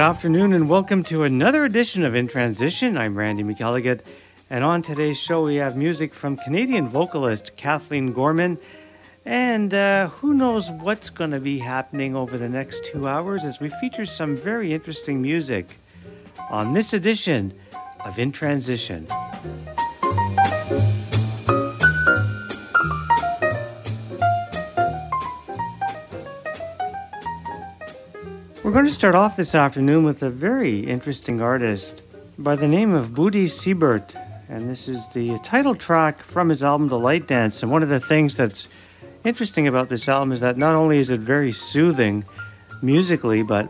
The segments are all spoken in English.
Good afternoon and welcome to another edition of In Transition. I'm Randy McElligott, and on today's show we have music from Canadian vocalist Kathleen Gorman. And uh, who knows what's going to be happening over the next two hours as we feature some very interesting music on this edition of In Transition. We're going to start off this afternoon with a very interesting artist by the name of Buedi Siebert. And this is the title track from his album The Light Dance. And one of the things that's interesting about this album is that not only is it very soothing musically, but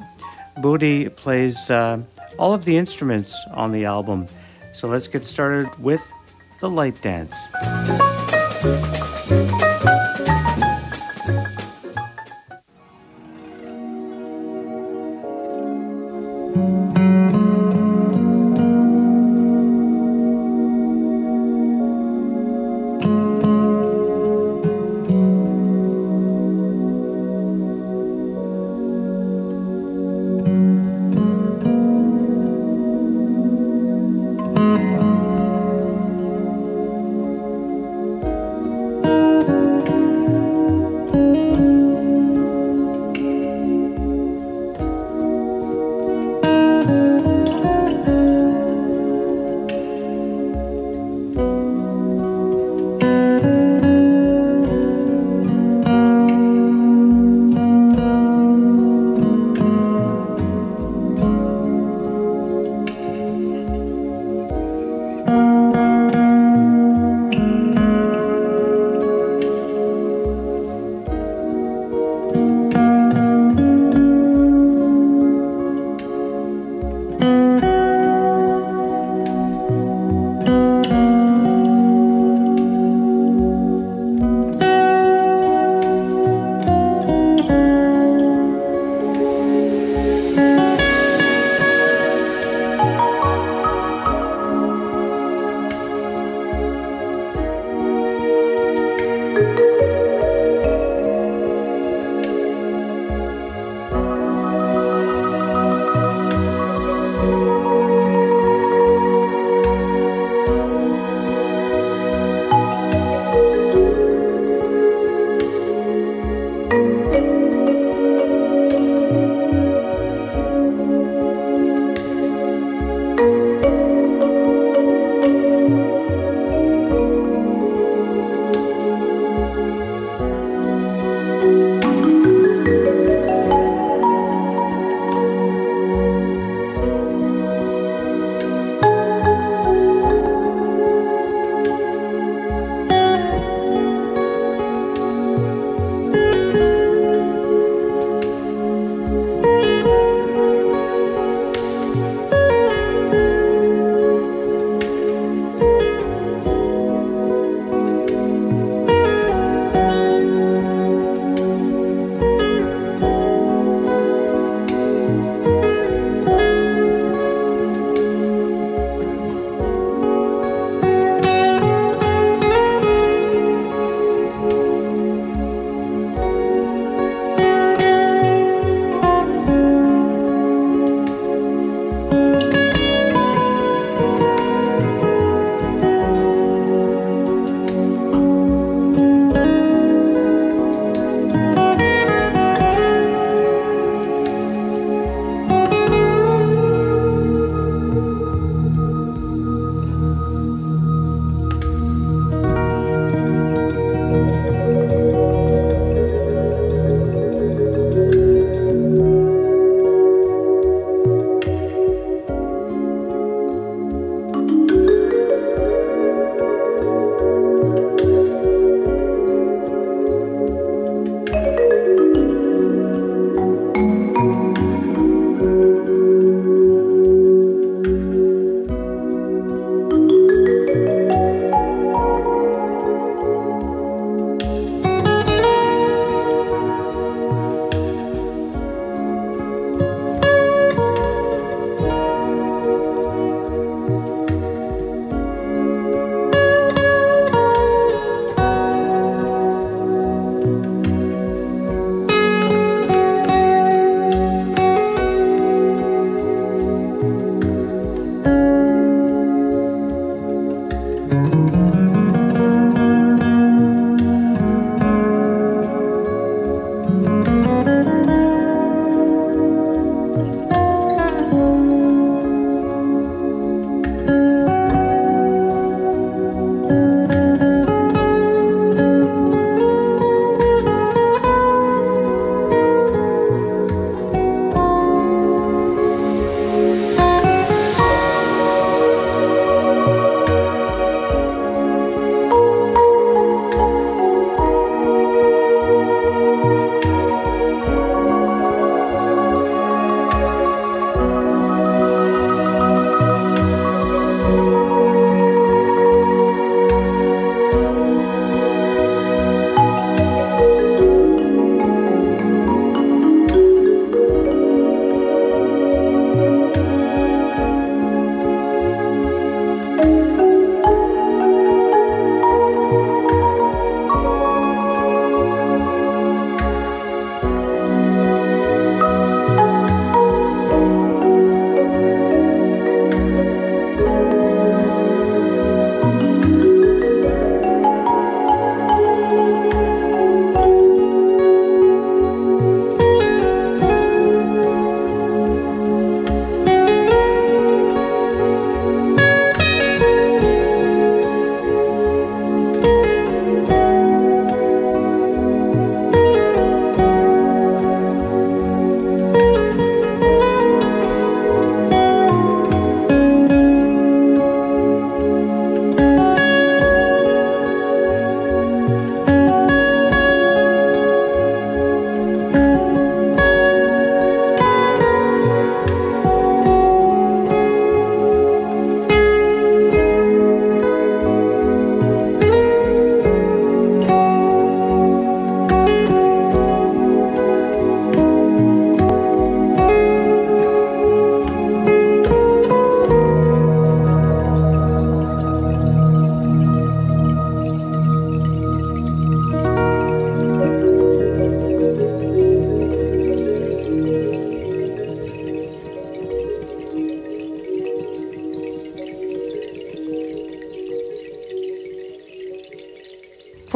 Buedi plays uh, all of the instruments on the album. So let's get started with The Light Dance.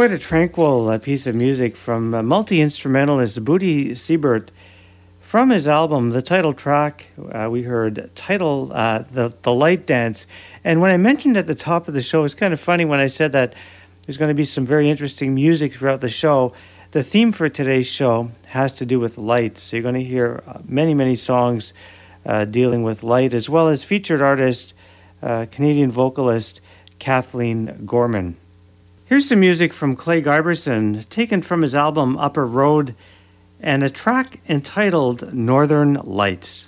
Quite a tranquil uh, piece of music from uh, multi instrumentalist Buedi Siebert. From his album, the title track, uh, we heard title uh, the the light dance. And when I mentioned at the top of the show, it's kind of funny when I said that there's going to be some very interesting music throughout the show. The theme for today's show has to do with light, so you're going to hear uh, many many songs uh, dealing with light, as well as featured artist, Canadian vocalist Kathleen Gorman. Here's some music from Clay Giberson, taken from his album Upper Road, and a track entitled Northern Lights.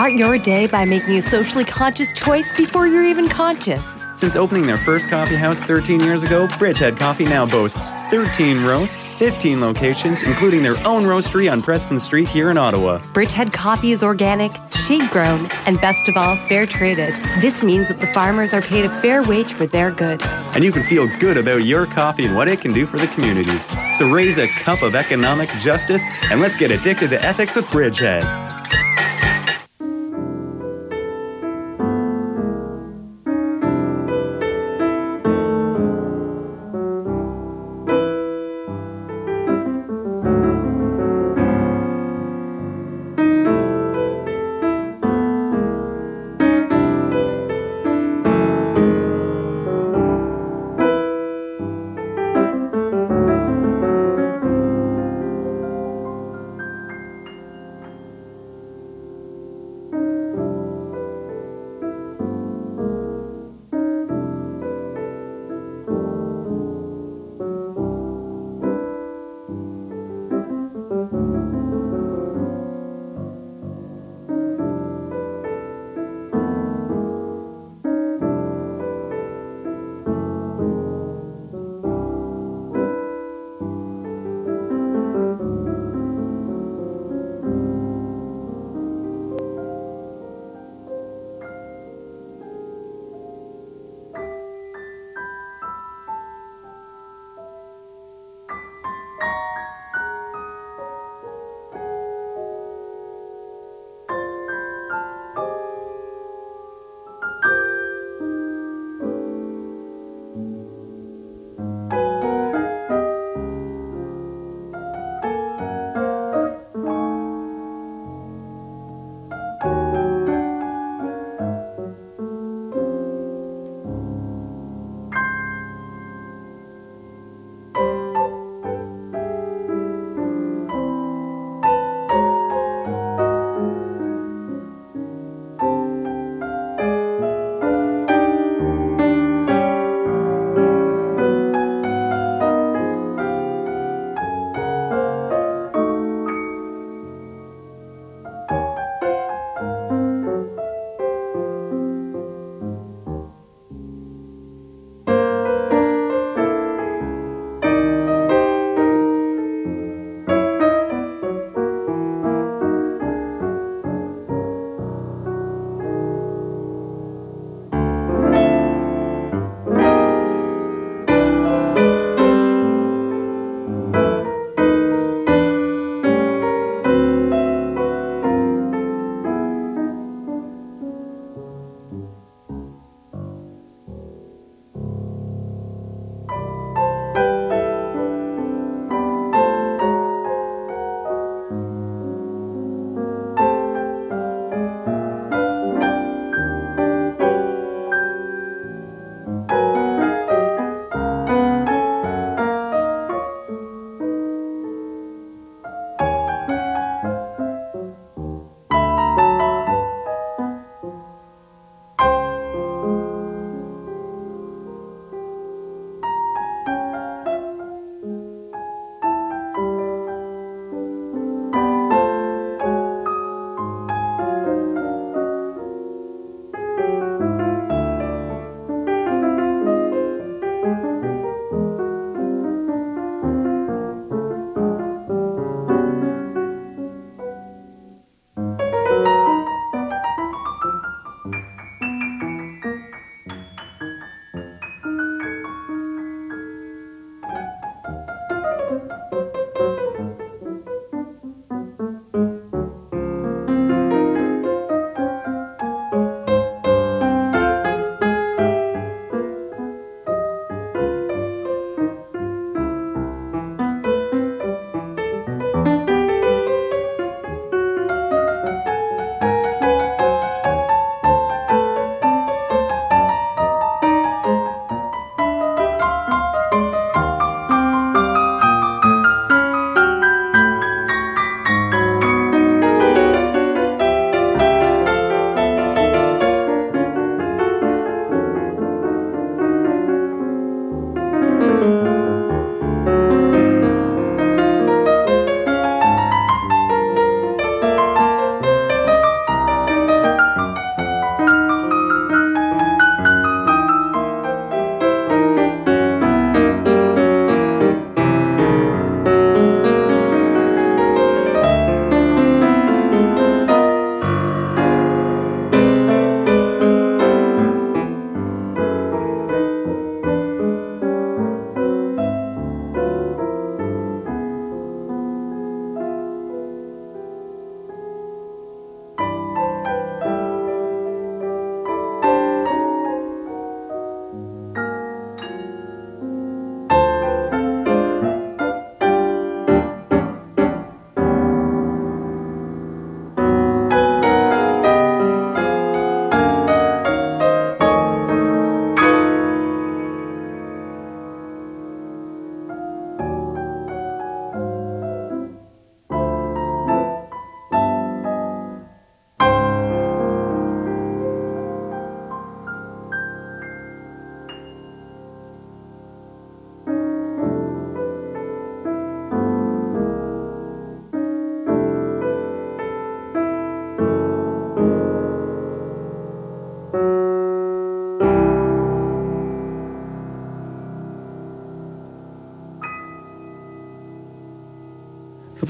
Start your day by making a socially conscious choice before you're even conscious. Since opening their first coffee house 13 years ago, Bridgehead Coffee now boasts 13 roasts, 15 locations, including their own roastery on Preston Street here in Ottawa. Bridgehead Coffee is organic, shade grown, and best of all, fair traded. This means that the farmers are paid a fair wage for their goods. And you can feel good about your coffee and what it can do for the community. So raise a cup of economic justice and let's get addicted to ethics with Bridgehead.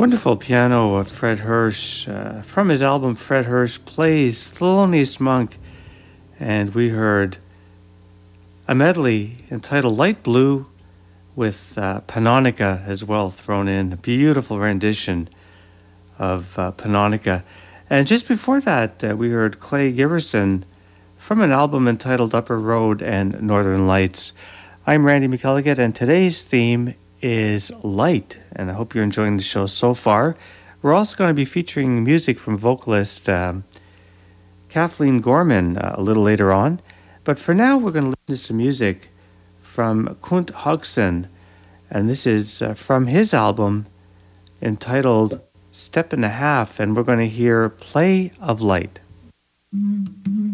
Wonderful piano of Fred Hersch uh, from his album Fred Hersch plays Thelonious Monk, and we heard a medley entitled Light Blue with uh, Pannonica as well thrown in. A beautiful rendition of uh, Pannonica. And just before that, uh, we heard Clay Giberson from an album entitled Upper Road and Northern Lights. I'm Randy McElligott, and today's theme is light, and I hope you're enjoying the show so far. We're also going to be featuring music from vocalist um, Kathleen Gorman uh, a little later on. But for now, we're going to listen to some music from Kunt Haugsoen, and this is uh, from his album entitled Step and a Half, and we're going to hear Play of Light. Mm-hmm.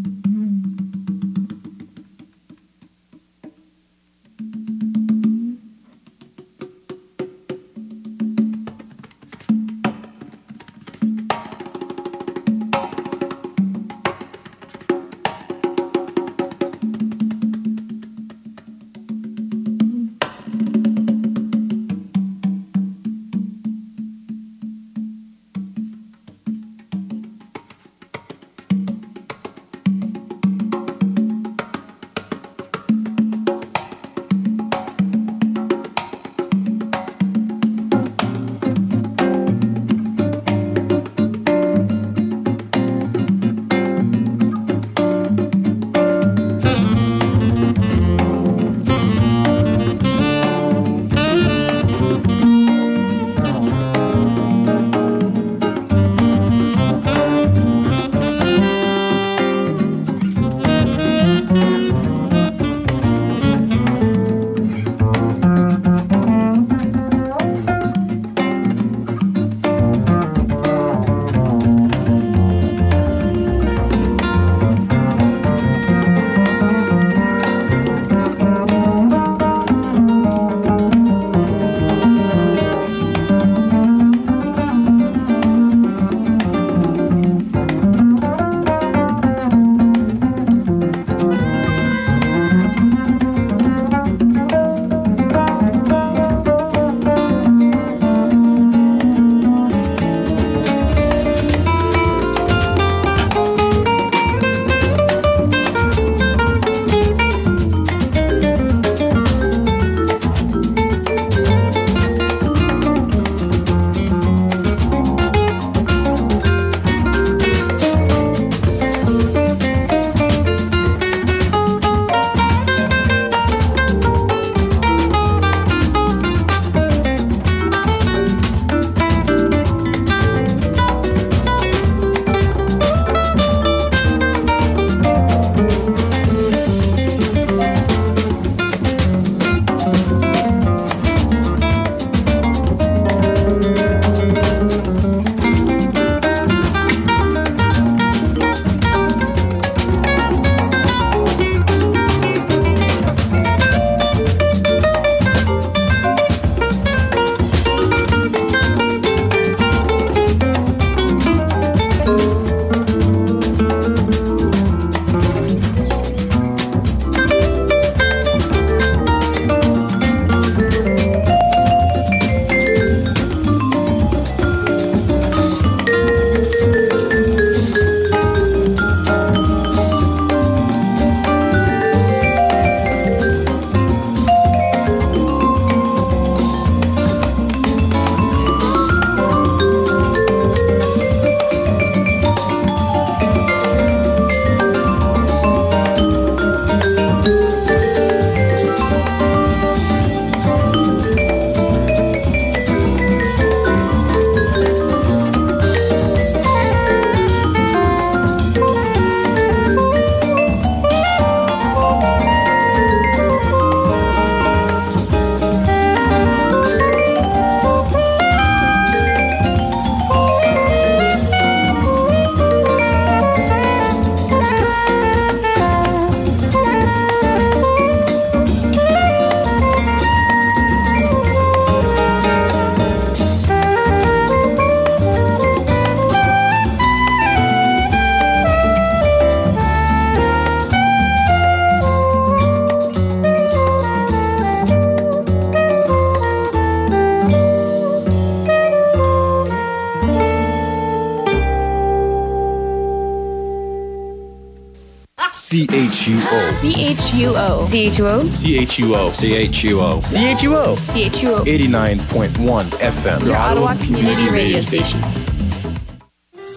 CHUO. CHUO. CHUO. CHUO. CHUO. CHUO. 89.1 FM. Your Ottawa Community Radio Station.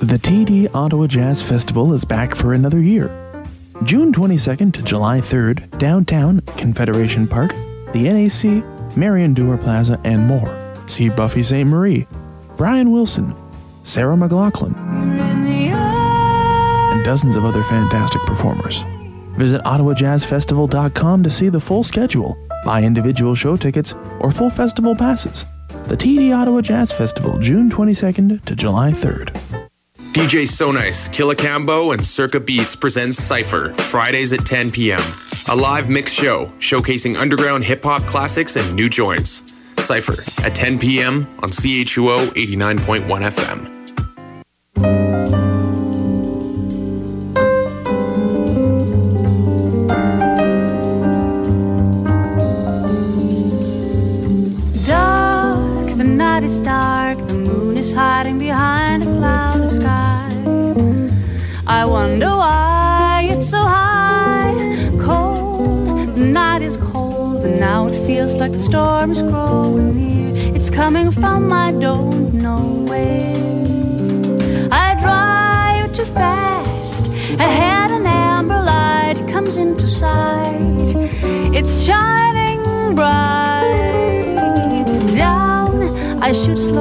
The TD Ottawa Jazz Festival is back for another year. June 22nd to July 3rd, downtown Confederation Park, the NAC, Marion Dewar Plaza, and more. See Buffy Sainte-Marie, Brian Wilson, Sarah McLachlan, and dozens of other fantastic performers. Visit OttawaJazzFestival.com to see the full schedule, buy individual show tickets, or full festival passes. The TD Ottawa Jazz Festival, June 22nd to July 3rd. DJ So Nice, Cambo, and Circa Beats presents Cypher, Fridays at 10 p.m. A live mix show showcasing underground hip hop classics and new joints. Cypher at 10 p.m. on CHUO 89.1 FM.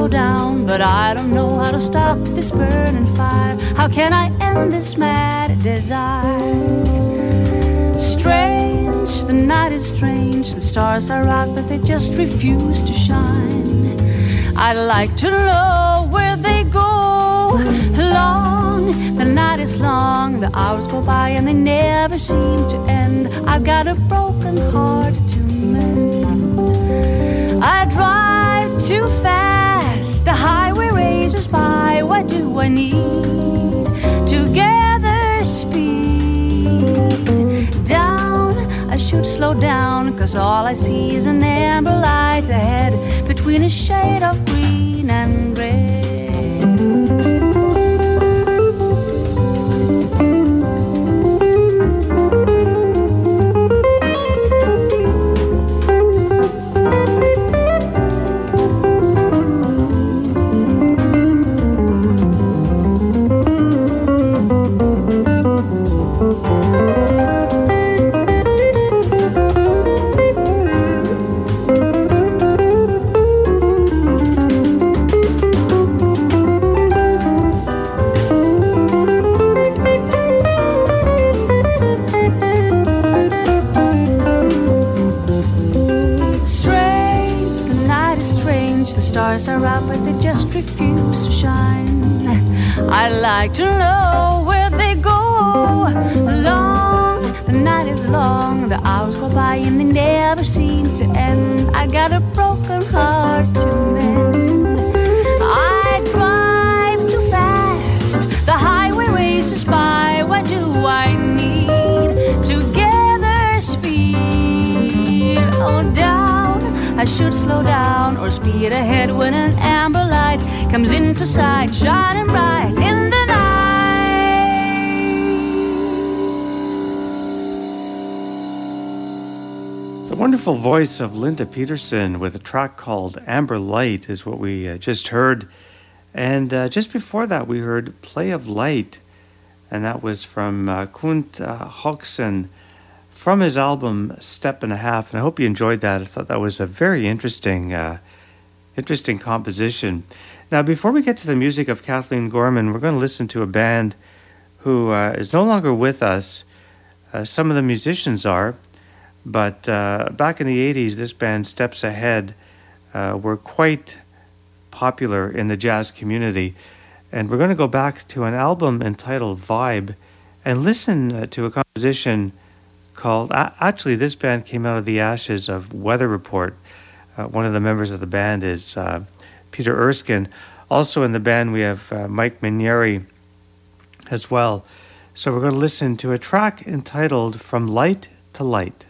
Down, but I don't know how to stop this burning fire. How can I end this mad desire? Strange, the night is strange. The stars are out, but they just refuse to shine. I'd like to know where they go. Long, the night is long. The hours go by and they never seem to end. I've got a broken heart to mend. I drive too fast. The highway races by. What do I need to gather speed? Down, I should slow down. Cause all I see is an amber light ahead between a shade of green and red. Refuse to shine. I'd like to know where they go. Long, the night is long. The hours go by and they never seem to end. I got a broken heart to mend. I drive too fast. The highway races by. What do I need to gather speed? Oh, down. I should slow down or speed ahead when an amber comes into sight, shining bright in the night. The wonderful voice of Linda Pettersson with a track called Amber Light is what we uh, just heard. And uh, just before that, we heard Play of Light, and that was from uh, Kunt uh, Haugsoen from his album Step and a Half. And I hope you enjoyed that. I thought that was a very interesting, uh, interesting composition. Now, before we get to the music of Kathleen Gorman, we're going to listen to a band who uh, is no longer with us. Uh, some of the musicians are, but uh, back in the 80s, this band, Steps Ahead, uh, were quite popular in the jazz community. And we're going to go back to an album entitled Vibe and listen uh, to a composition called. Actually, this band came out of the ashes of Weather Report. Uh, one of the members of the band is Peter Erskine. Also in the band, we have uh, Mike Mainieri as well. So we're going to listen to a track entitled From Light to Light.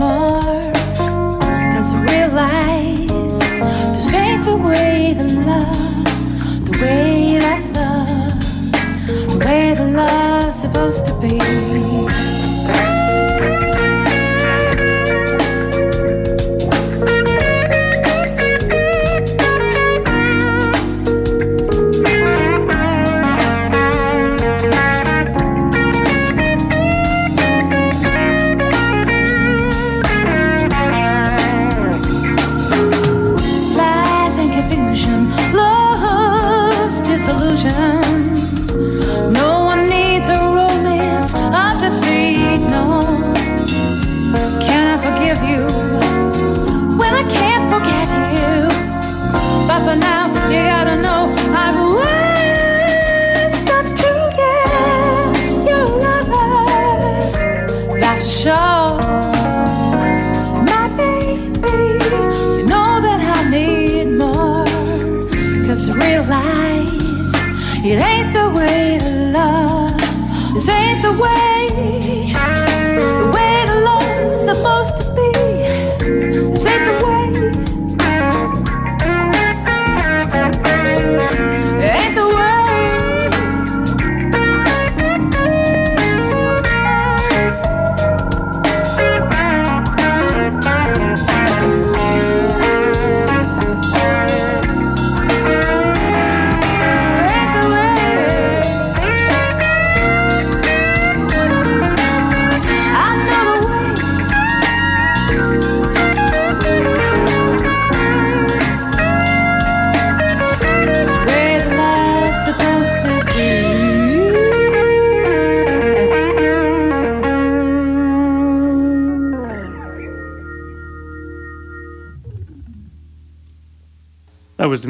tomorrow.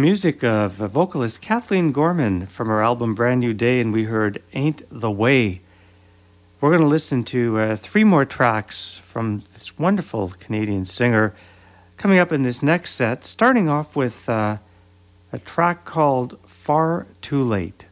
music of vocalist Kathleen Gorman from her album Brand New Day, and we heard Ain't the Way. We're going to listen to uh, three more tracks from this wonderful Canadian singer coming up in this next set, starting off with uh, a track called Far Too Late.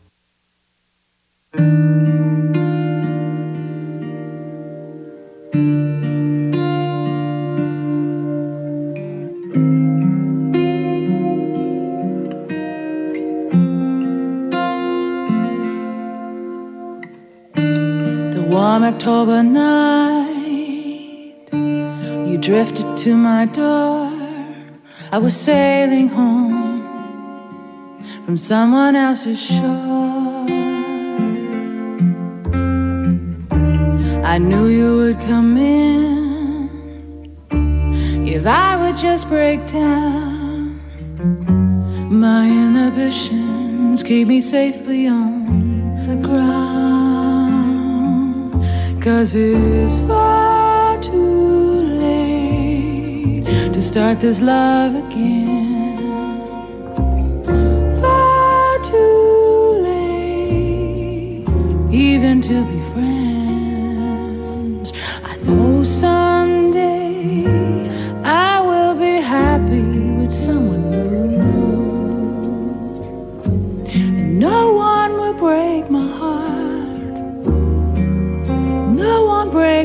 October night, you drifted to my door. I was sailing home from someone else's shore. I knew you would come in if I would just break down. My inhibitions keep me safely on the ground. Cause it's far too late to start this love again. Far too late even to be friends. I know some.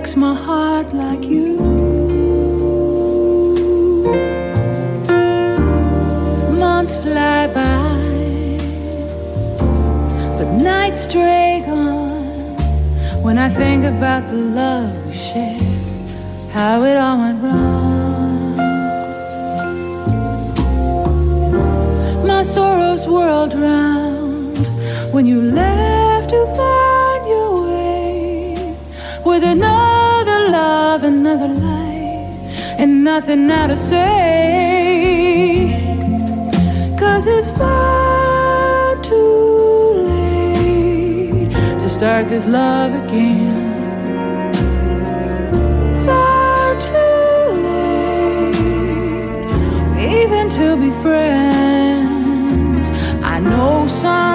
breaks my heart like you. Months fly by, but nights drag on. When I think about the love we shared, how it all went wrong. My sorrows whirled round when you left to find your way with another another life, and nothing now to say. Cause it's far too late to start this love again. Far too late, even to be friends. I know someday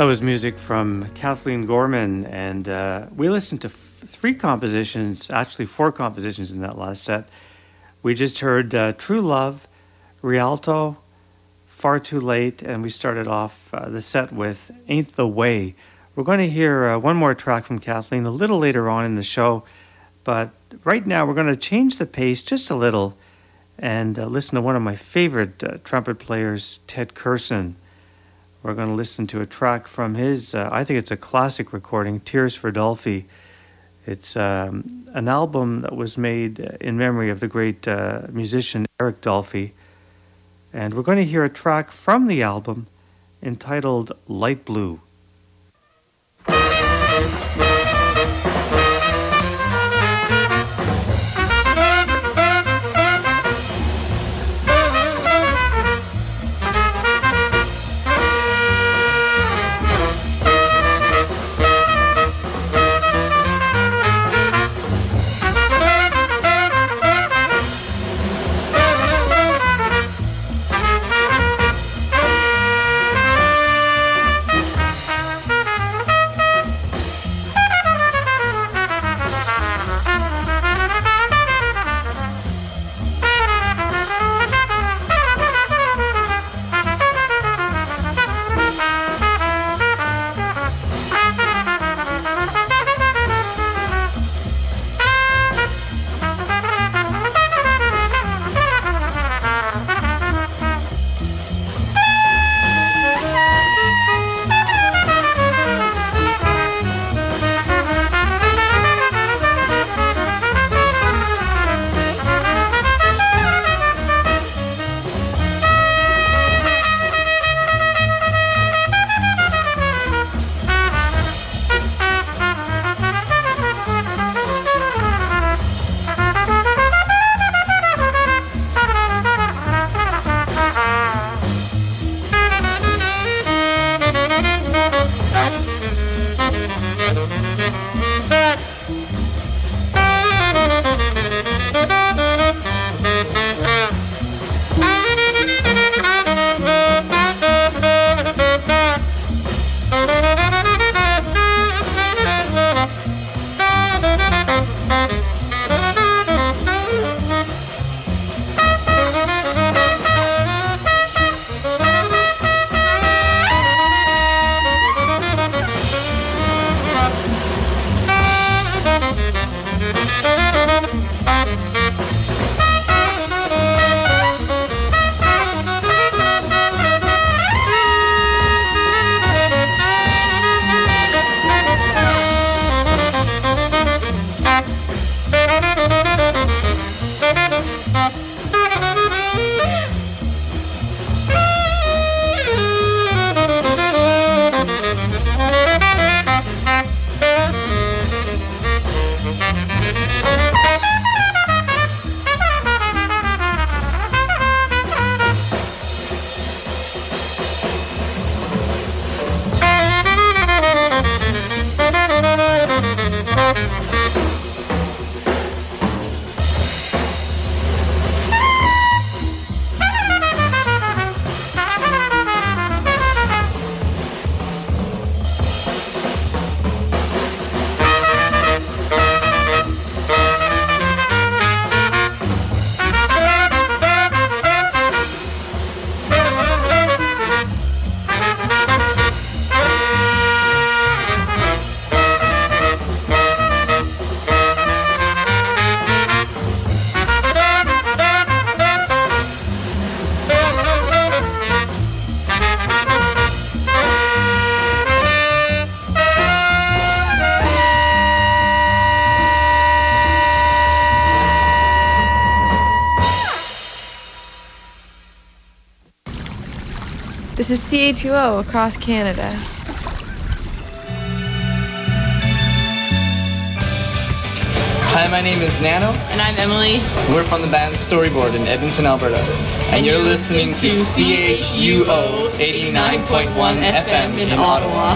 That was music from Kathleen Gorman, and uh, we listened to f- three compositions, actually four compositions in that last set. We just heard uh, True Love, Rialto, Far Too Late, and we started off uh, the set with Ain't the Way. We're going to hear uh, one more track from Kathleen a little later on in the show, but right now we're going to change the pace just a little and uh, listen to one of my favorite uh, trumpet players, Ted Curson. We're going to listen to a track from his, uh, I think it's a classic recording, Tears for Dolphy. It's um, an album that was made uh, in memory of the great uh, musician Eric Dolphy. And we're going to hear a track from the album entitled Light Blue. This is CHUO across Canada. Hi, my name is Nano. And I'm Emily. We're from the band Storyboard in Edmonton, Alberta. And, and you're, you're, listening, listening to CHUO 89.1 FM in, in Ottawa.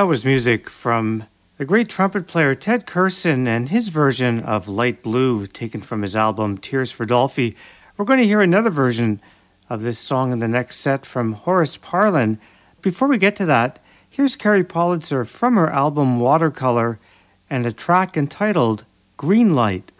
That was music from the great trumpet player Ted Curson and his version of Light Blue, taken from his album Tears for Dolphy. We're going to hear another version of this song in the next set from Horace Parlan. Before we get to that, here's Carrie Politzer from her album Watercolor and a track entitled Green Light.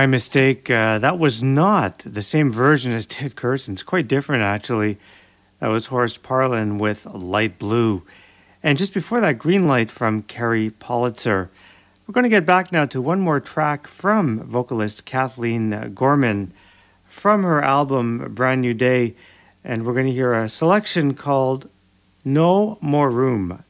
My mistake. Uh, that was not the same version as Ted Curson's. Quite different, actually. That was Horace Parlan with Light Blue. And just before that, Green Light from Kerry Politzer. We're going to get back now to one more track from vocalist Kathleen Gorman from her album Brand New Day. And we're going to hear a selection called No More Room.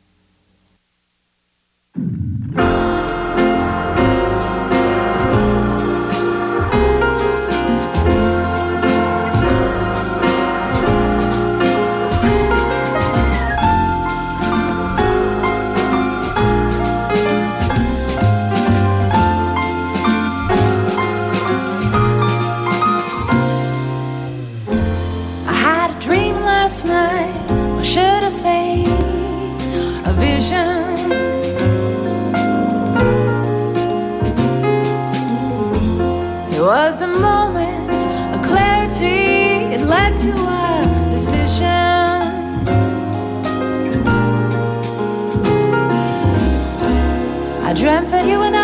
Moment of clarity, it led to a decision. I dreamt that you and I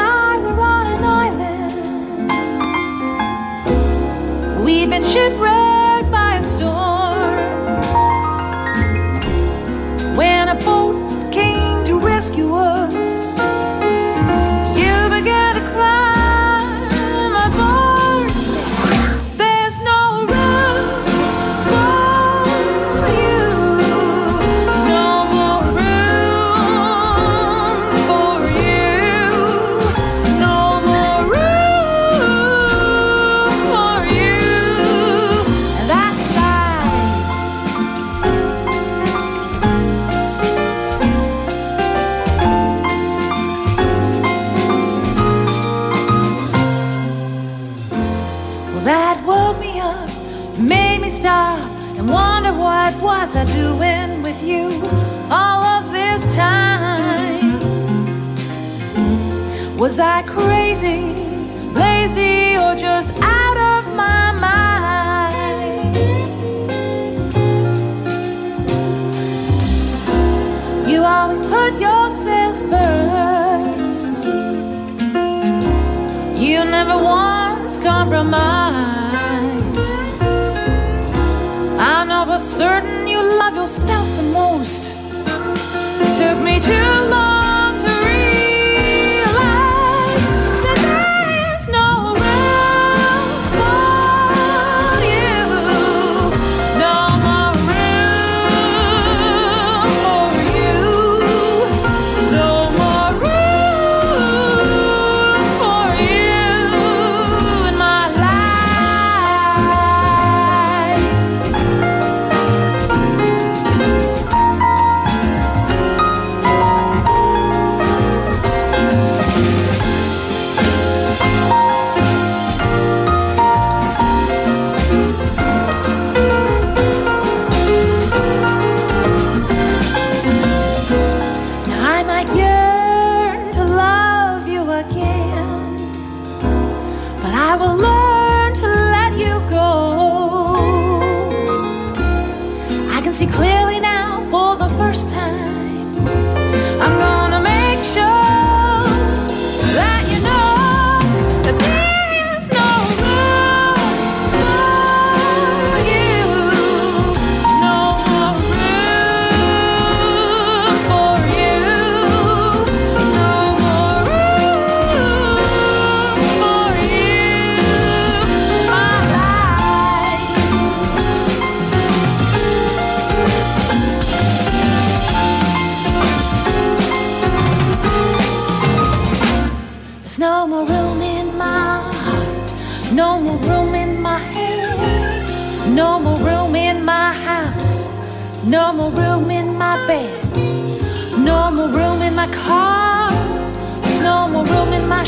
Was I crazy, lazy, or just out of my mind? You always put yourself first. You never once compromised. I know for certain you love yourself the most. It took me too long my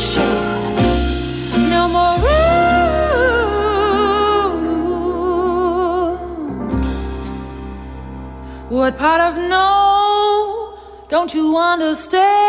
no more. What part of no don't you understand?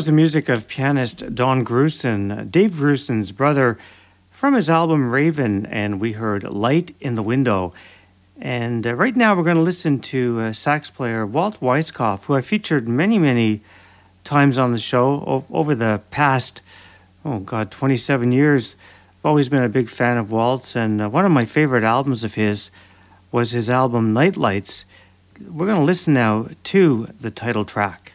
Was the music of pianist Don Grusin, Dave Grusin's brother, from his album Raven, and we heard Light in the Window. And uh, right now we're going to listen to uh, sax player Walt Weiskopf, who I featured many, many times on the show o- over the past, oh God, 27 years. I've always been a big fan of Walt's, and uh, one of my favorite albums of his was his album Night Lights. We're going to listen now to the title track.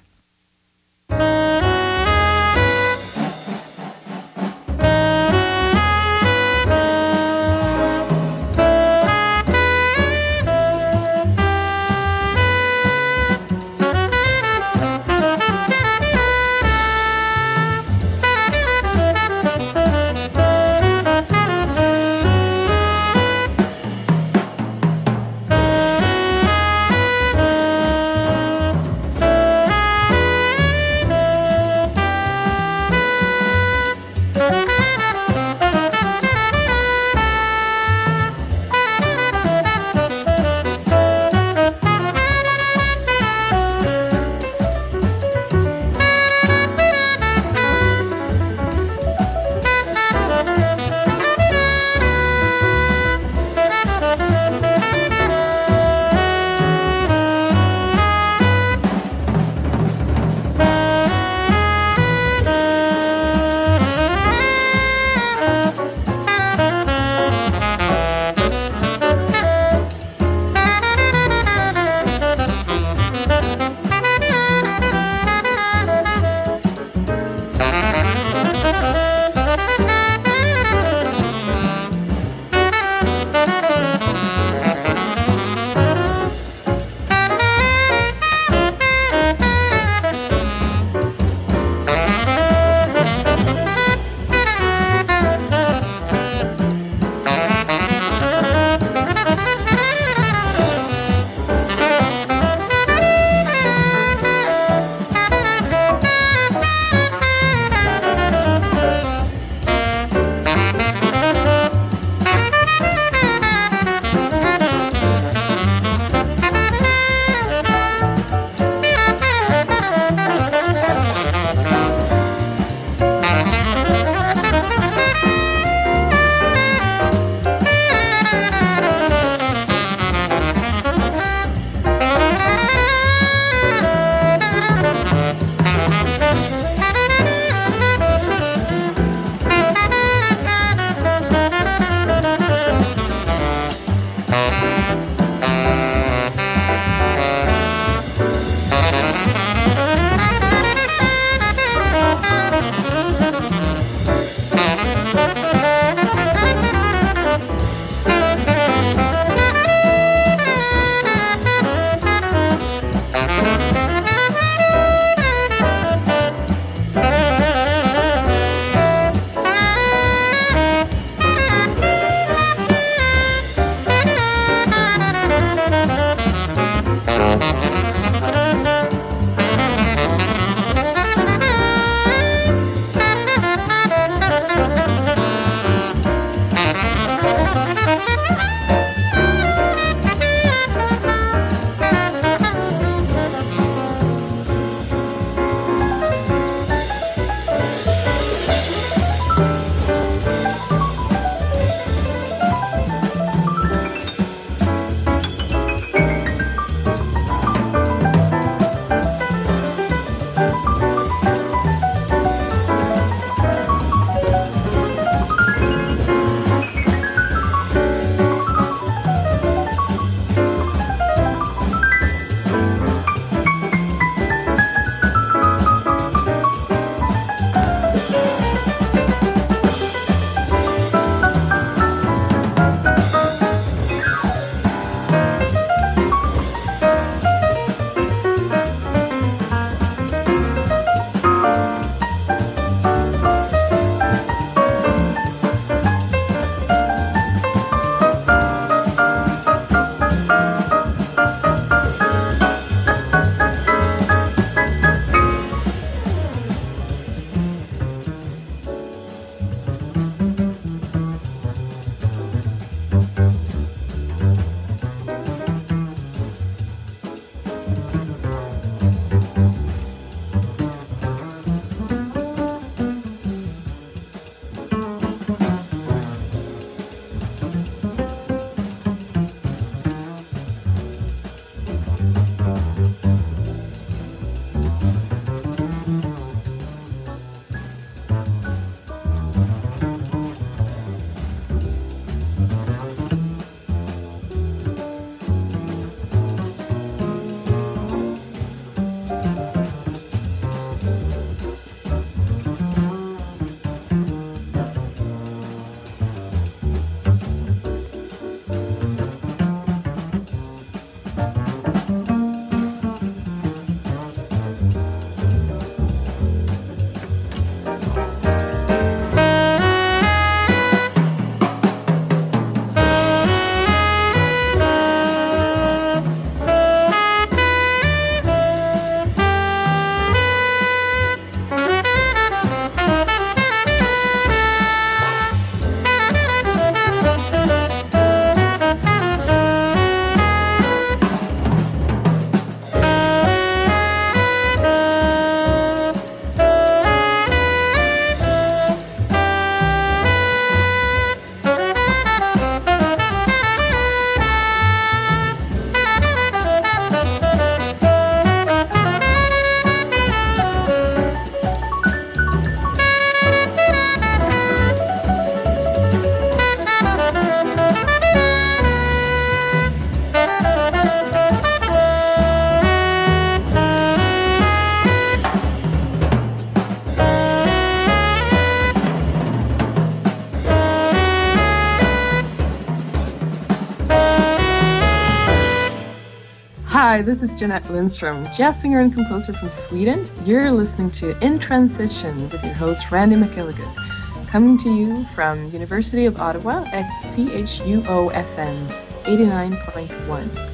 Hi, this is Jeanette Lindstrom, jazz singer and composer from Sweden. You're listening to In Transition with your host Randy McElligott, coming to you from University of Ottawa at CHUO FM 89.1.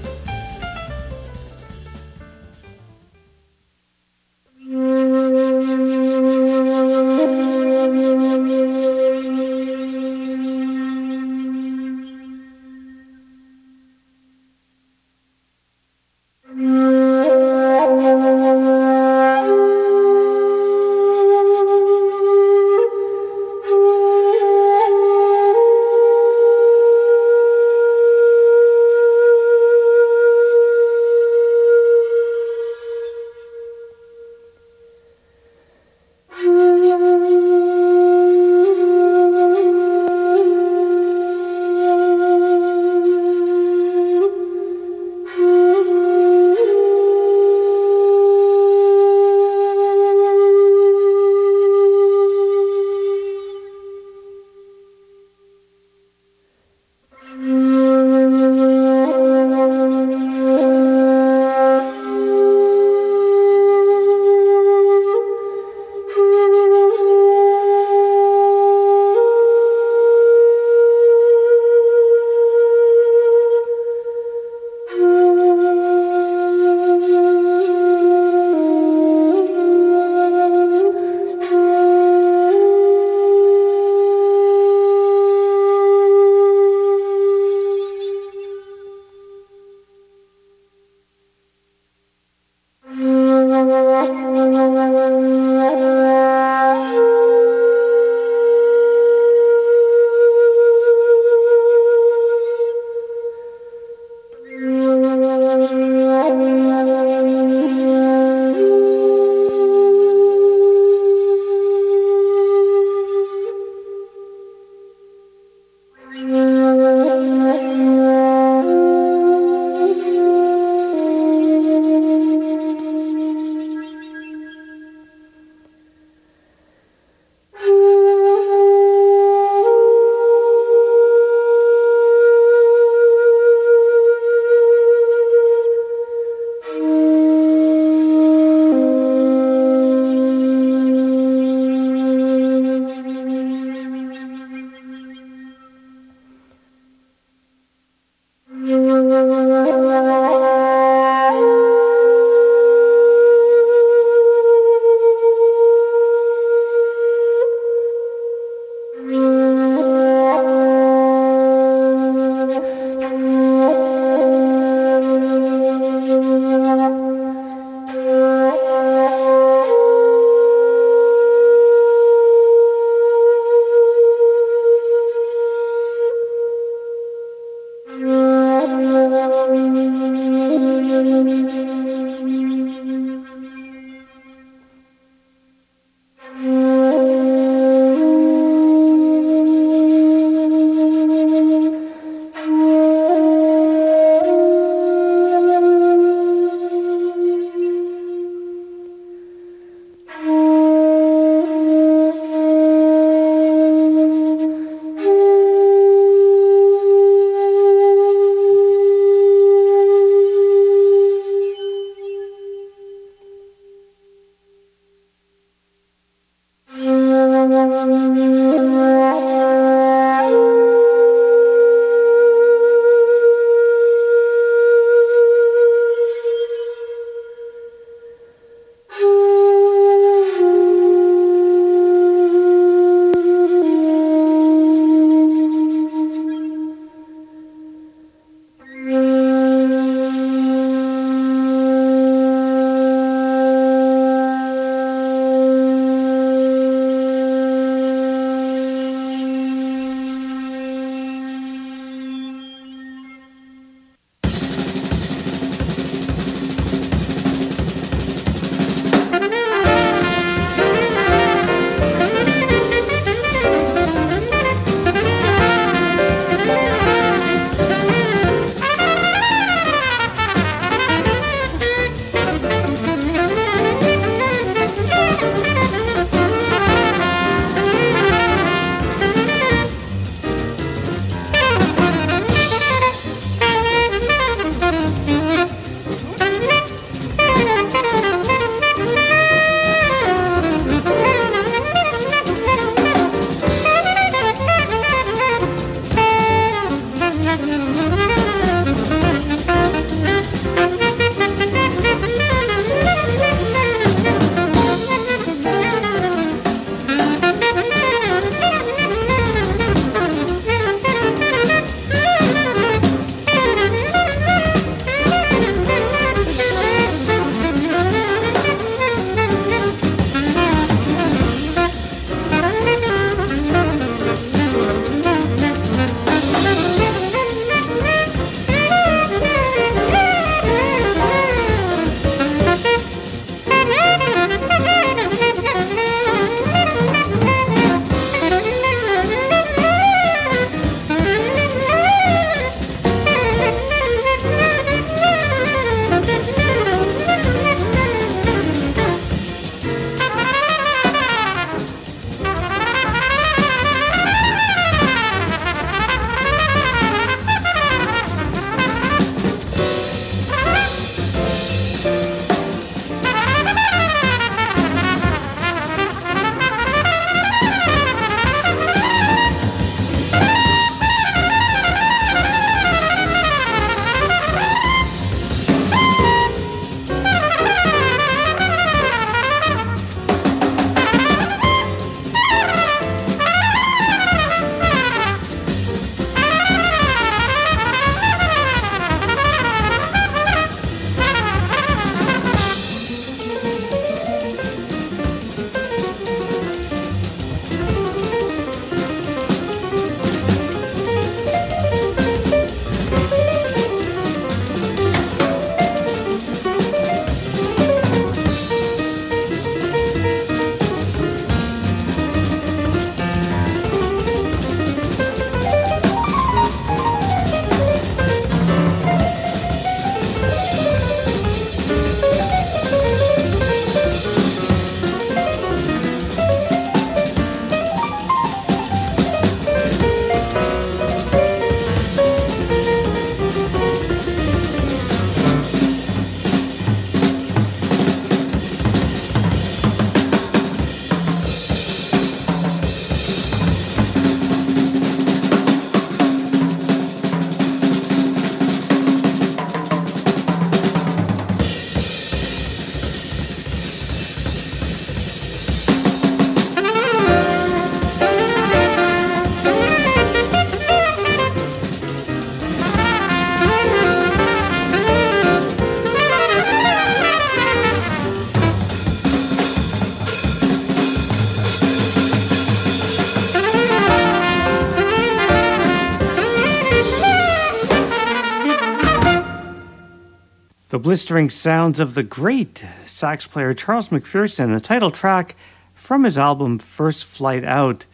blistering sounds of the great sax player Charles McPherson, the title track from his album First Flight Out.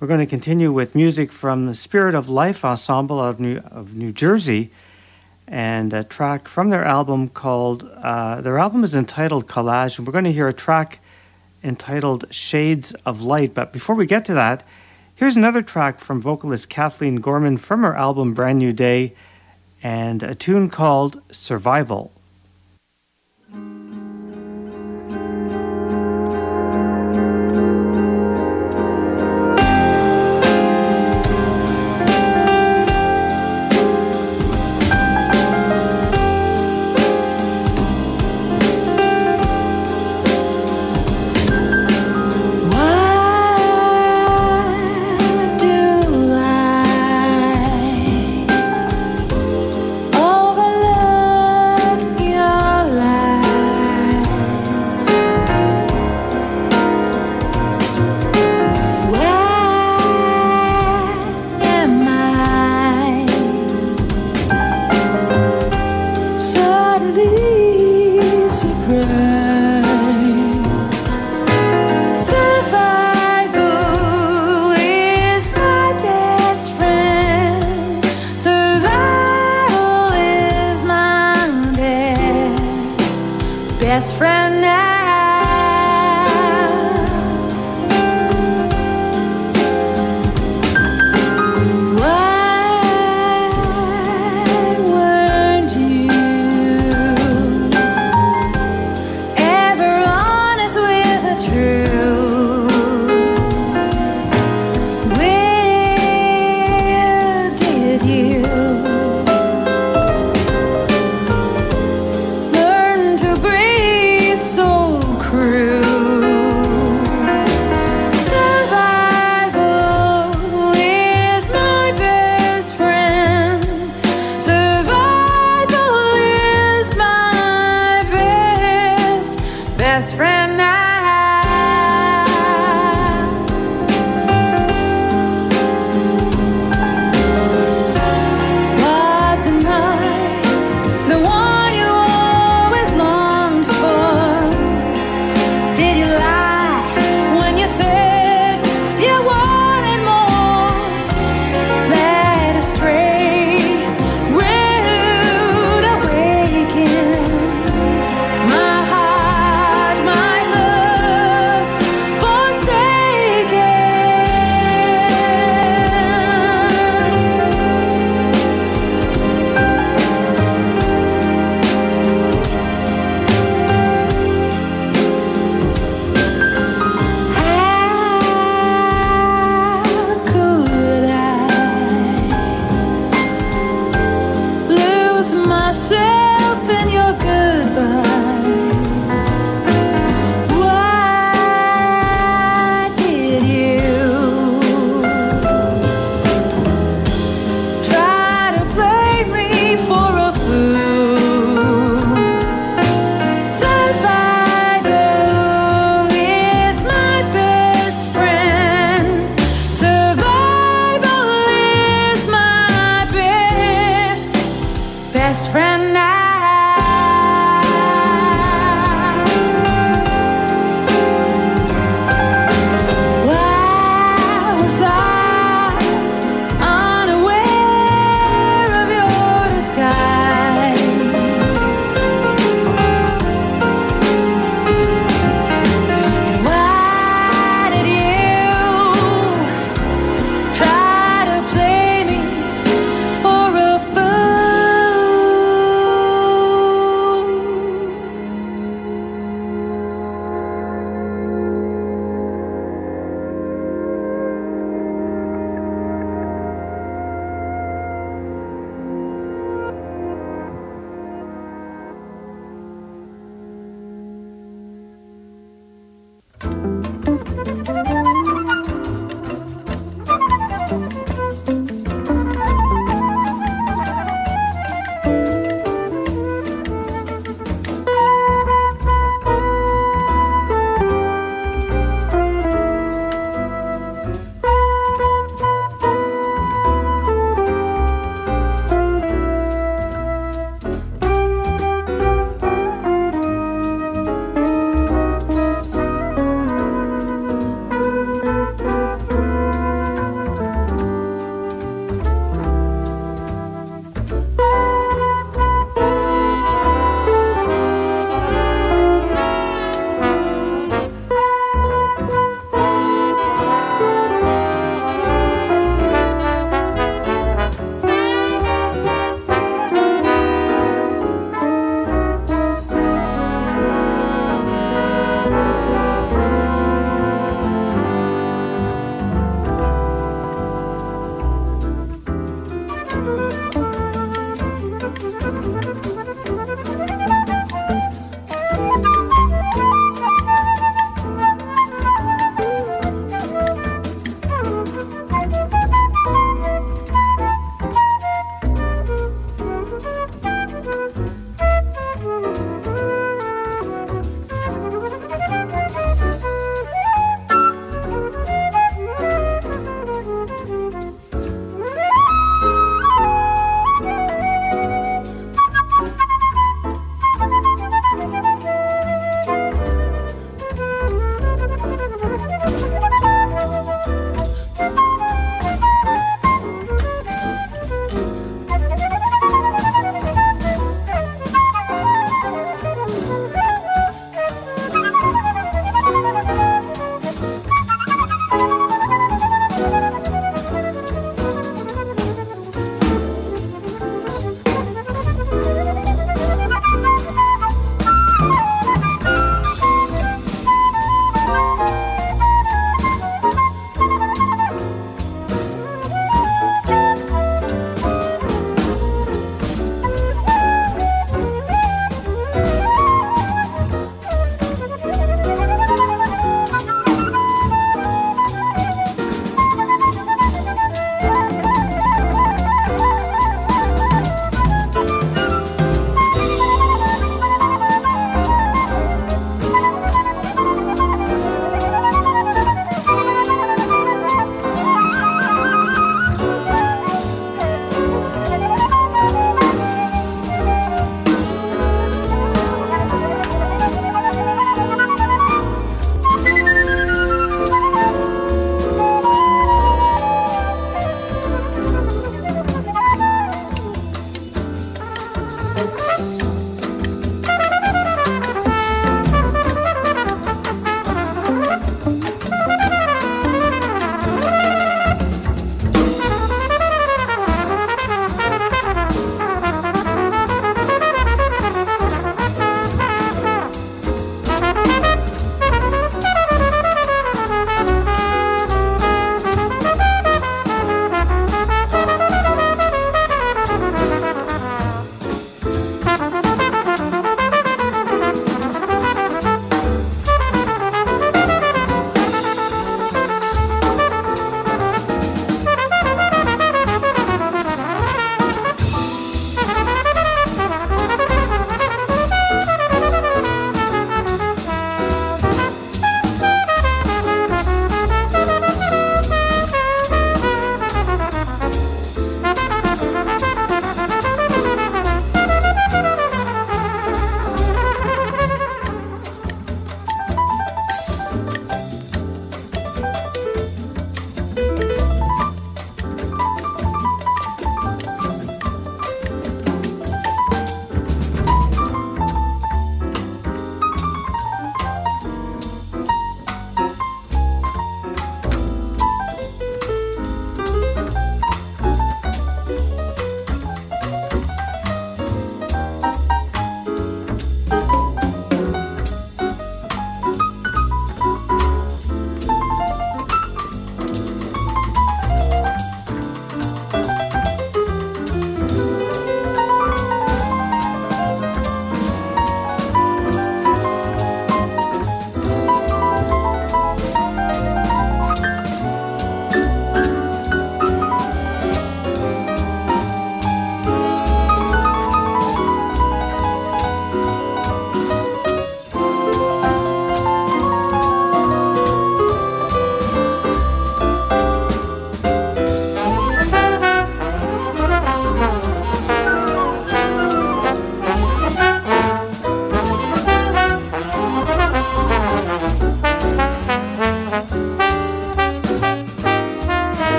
We're going to continue with music from the Spirit of Life Ensemble of New, of New Jersey and a track from their album called, uh, their album is entitled Collage, and we're going to hear a track entitled Shades of Light. But before we get to that, here's another track from vocalist Kathleen Gorman from her album Brand New Day and a tune called Survival.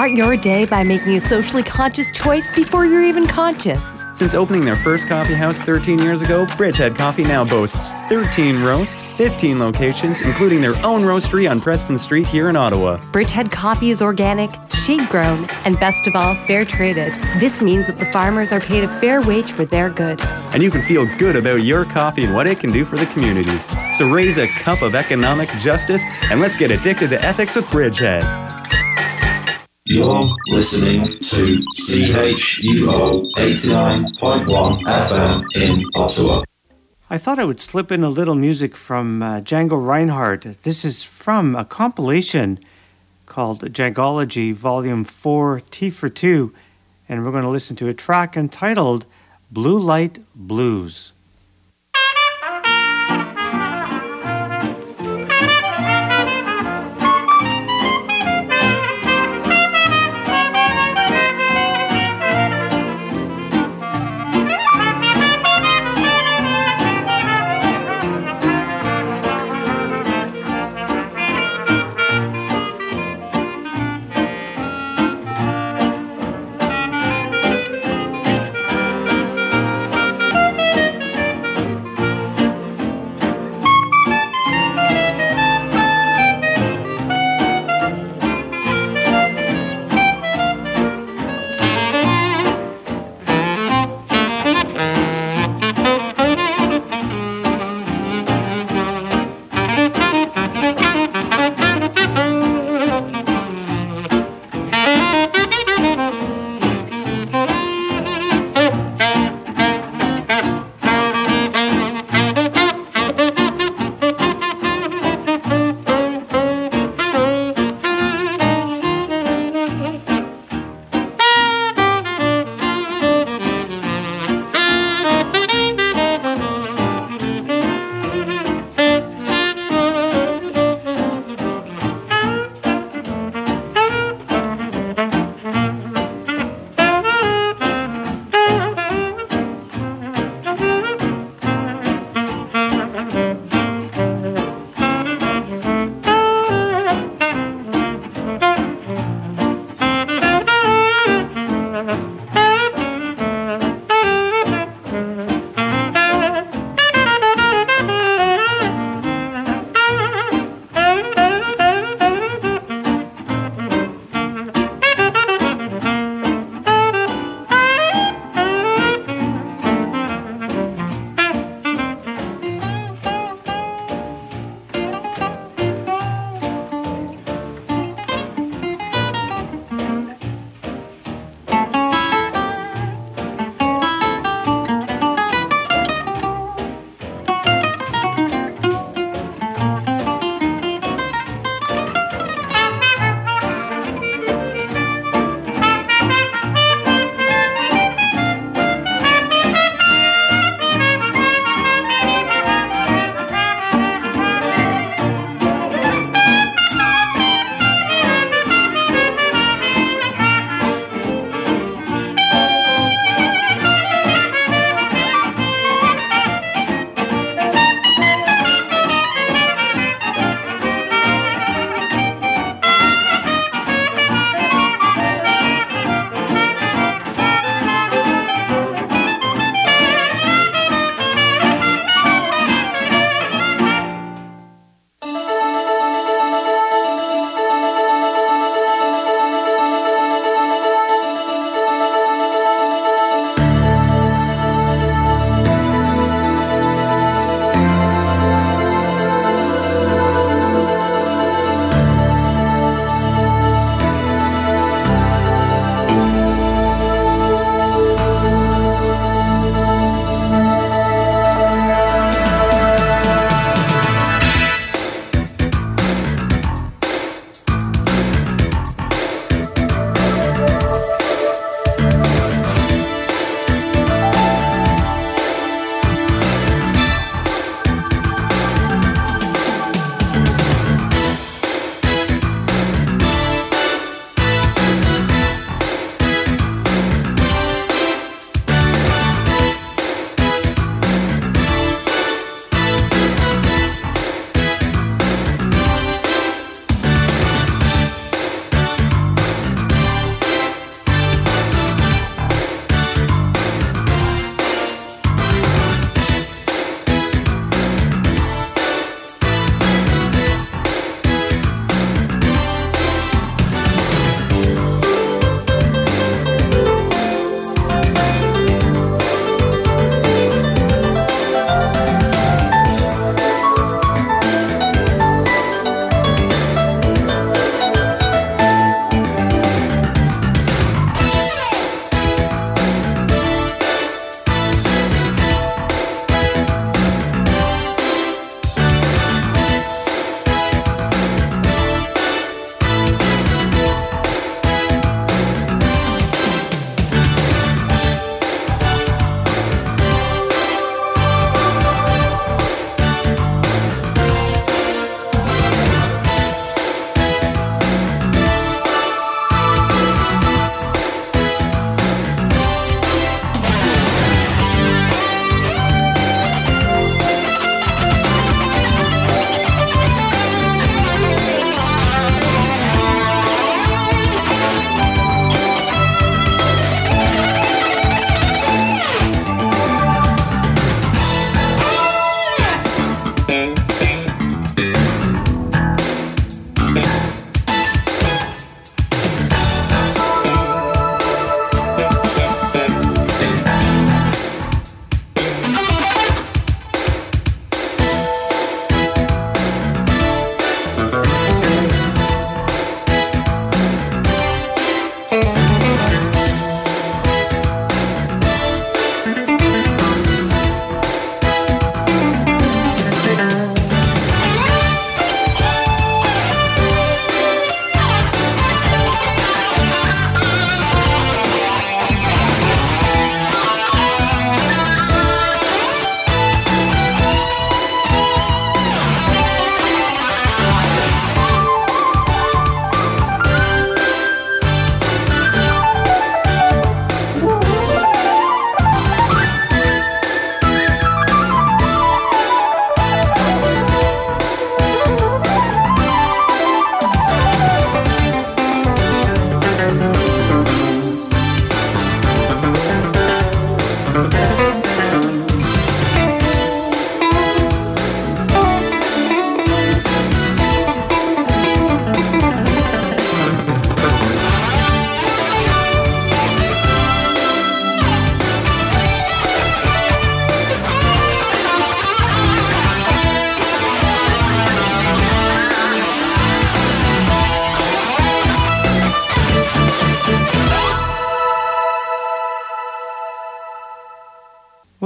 Start your day by making a socially conscious choice before you're even conscious. Since opening their first coffee house 13 years ago, Bridgehead Coffee now boasts 13 roasts, 15 locations, including their own roastery on Preston Street here in Ottawa. Bridgehead coffee is organic, shade grown, and best of all, fair traded. This means that the farmers are paid a fair wage for their goods. And you can feel good about your coffee and what it can do for the community. So raise a cup of economic justice and let's get addicted to ethics with Bridgehead. You're listening to CHUO 89.1 FM in Ottawa. I thought I would slip in a little music from uh, Django Reinhardt. This is from a compilation called Djangology Volume 4 T for 2, and we're going to listen to a track entitled Blue Light Blues.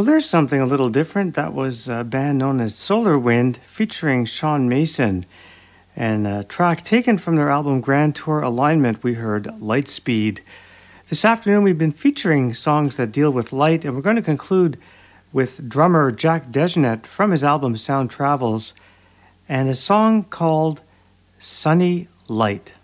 Well, there's something a little different. That was a band known as Solar Wind featuring Sean Mason. And a track taken from their album Grand Tour Alignment, we heard Lightspeed. This afternoon, we've been featuring songs that deal with light, and we're going to conclude with drummer Jack DeJohnette from his album Sound Travels and a song called Sunny Light.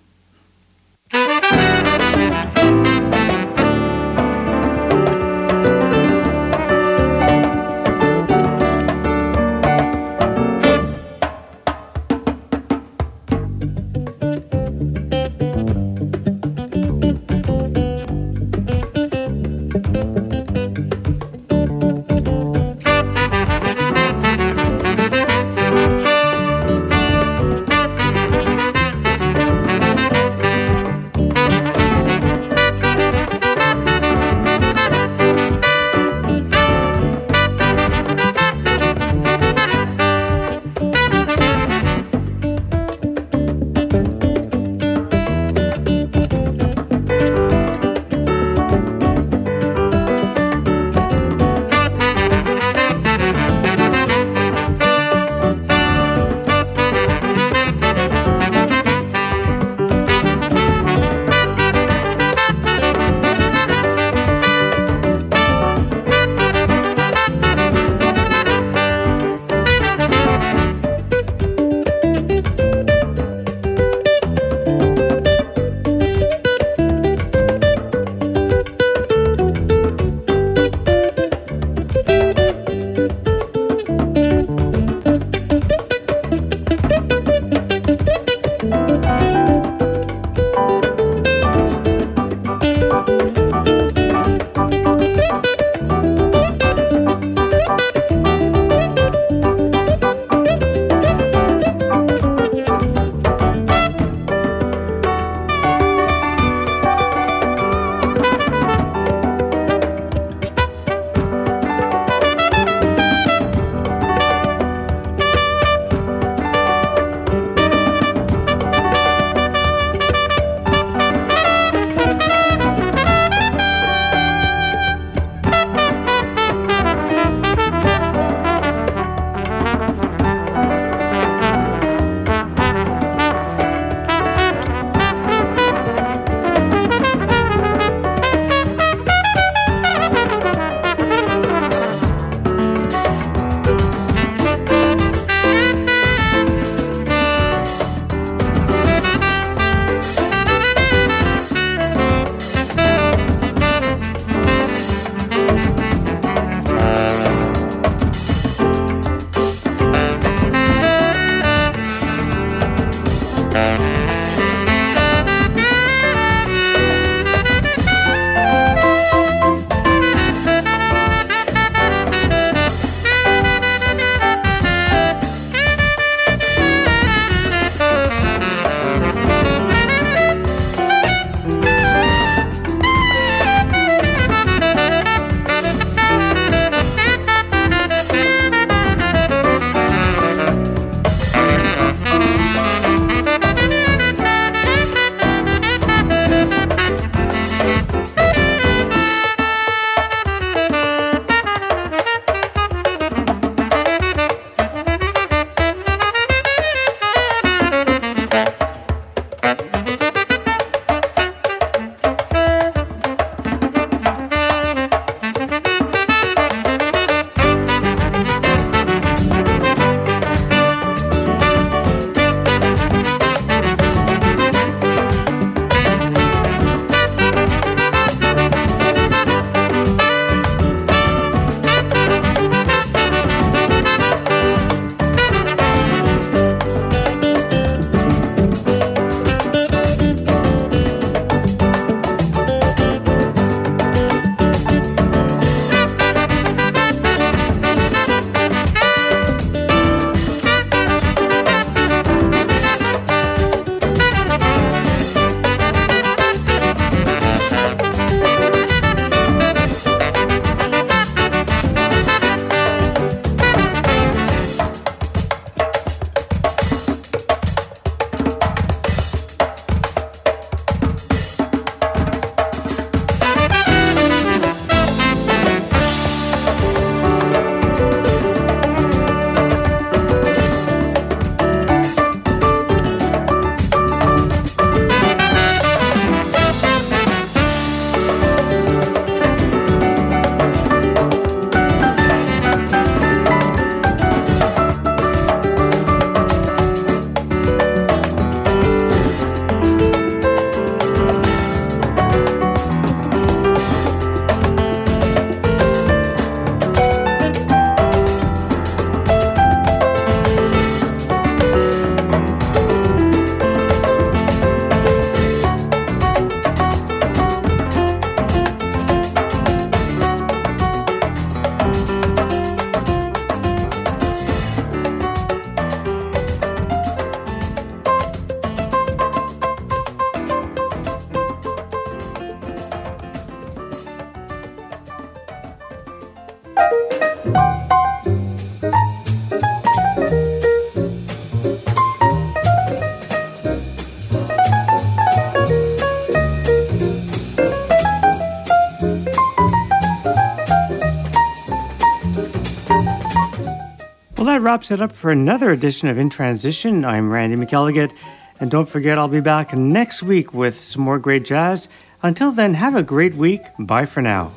That wraps it up for another edition of In Transition. I'm Randy McElligott, and don't forget I'll be back next week with some more great jazz. Until then, have a great week. Bye for now.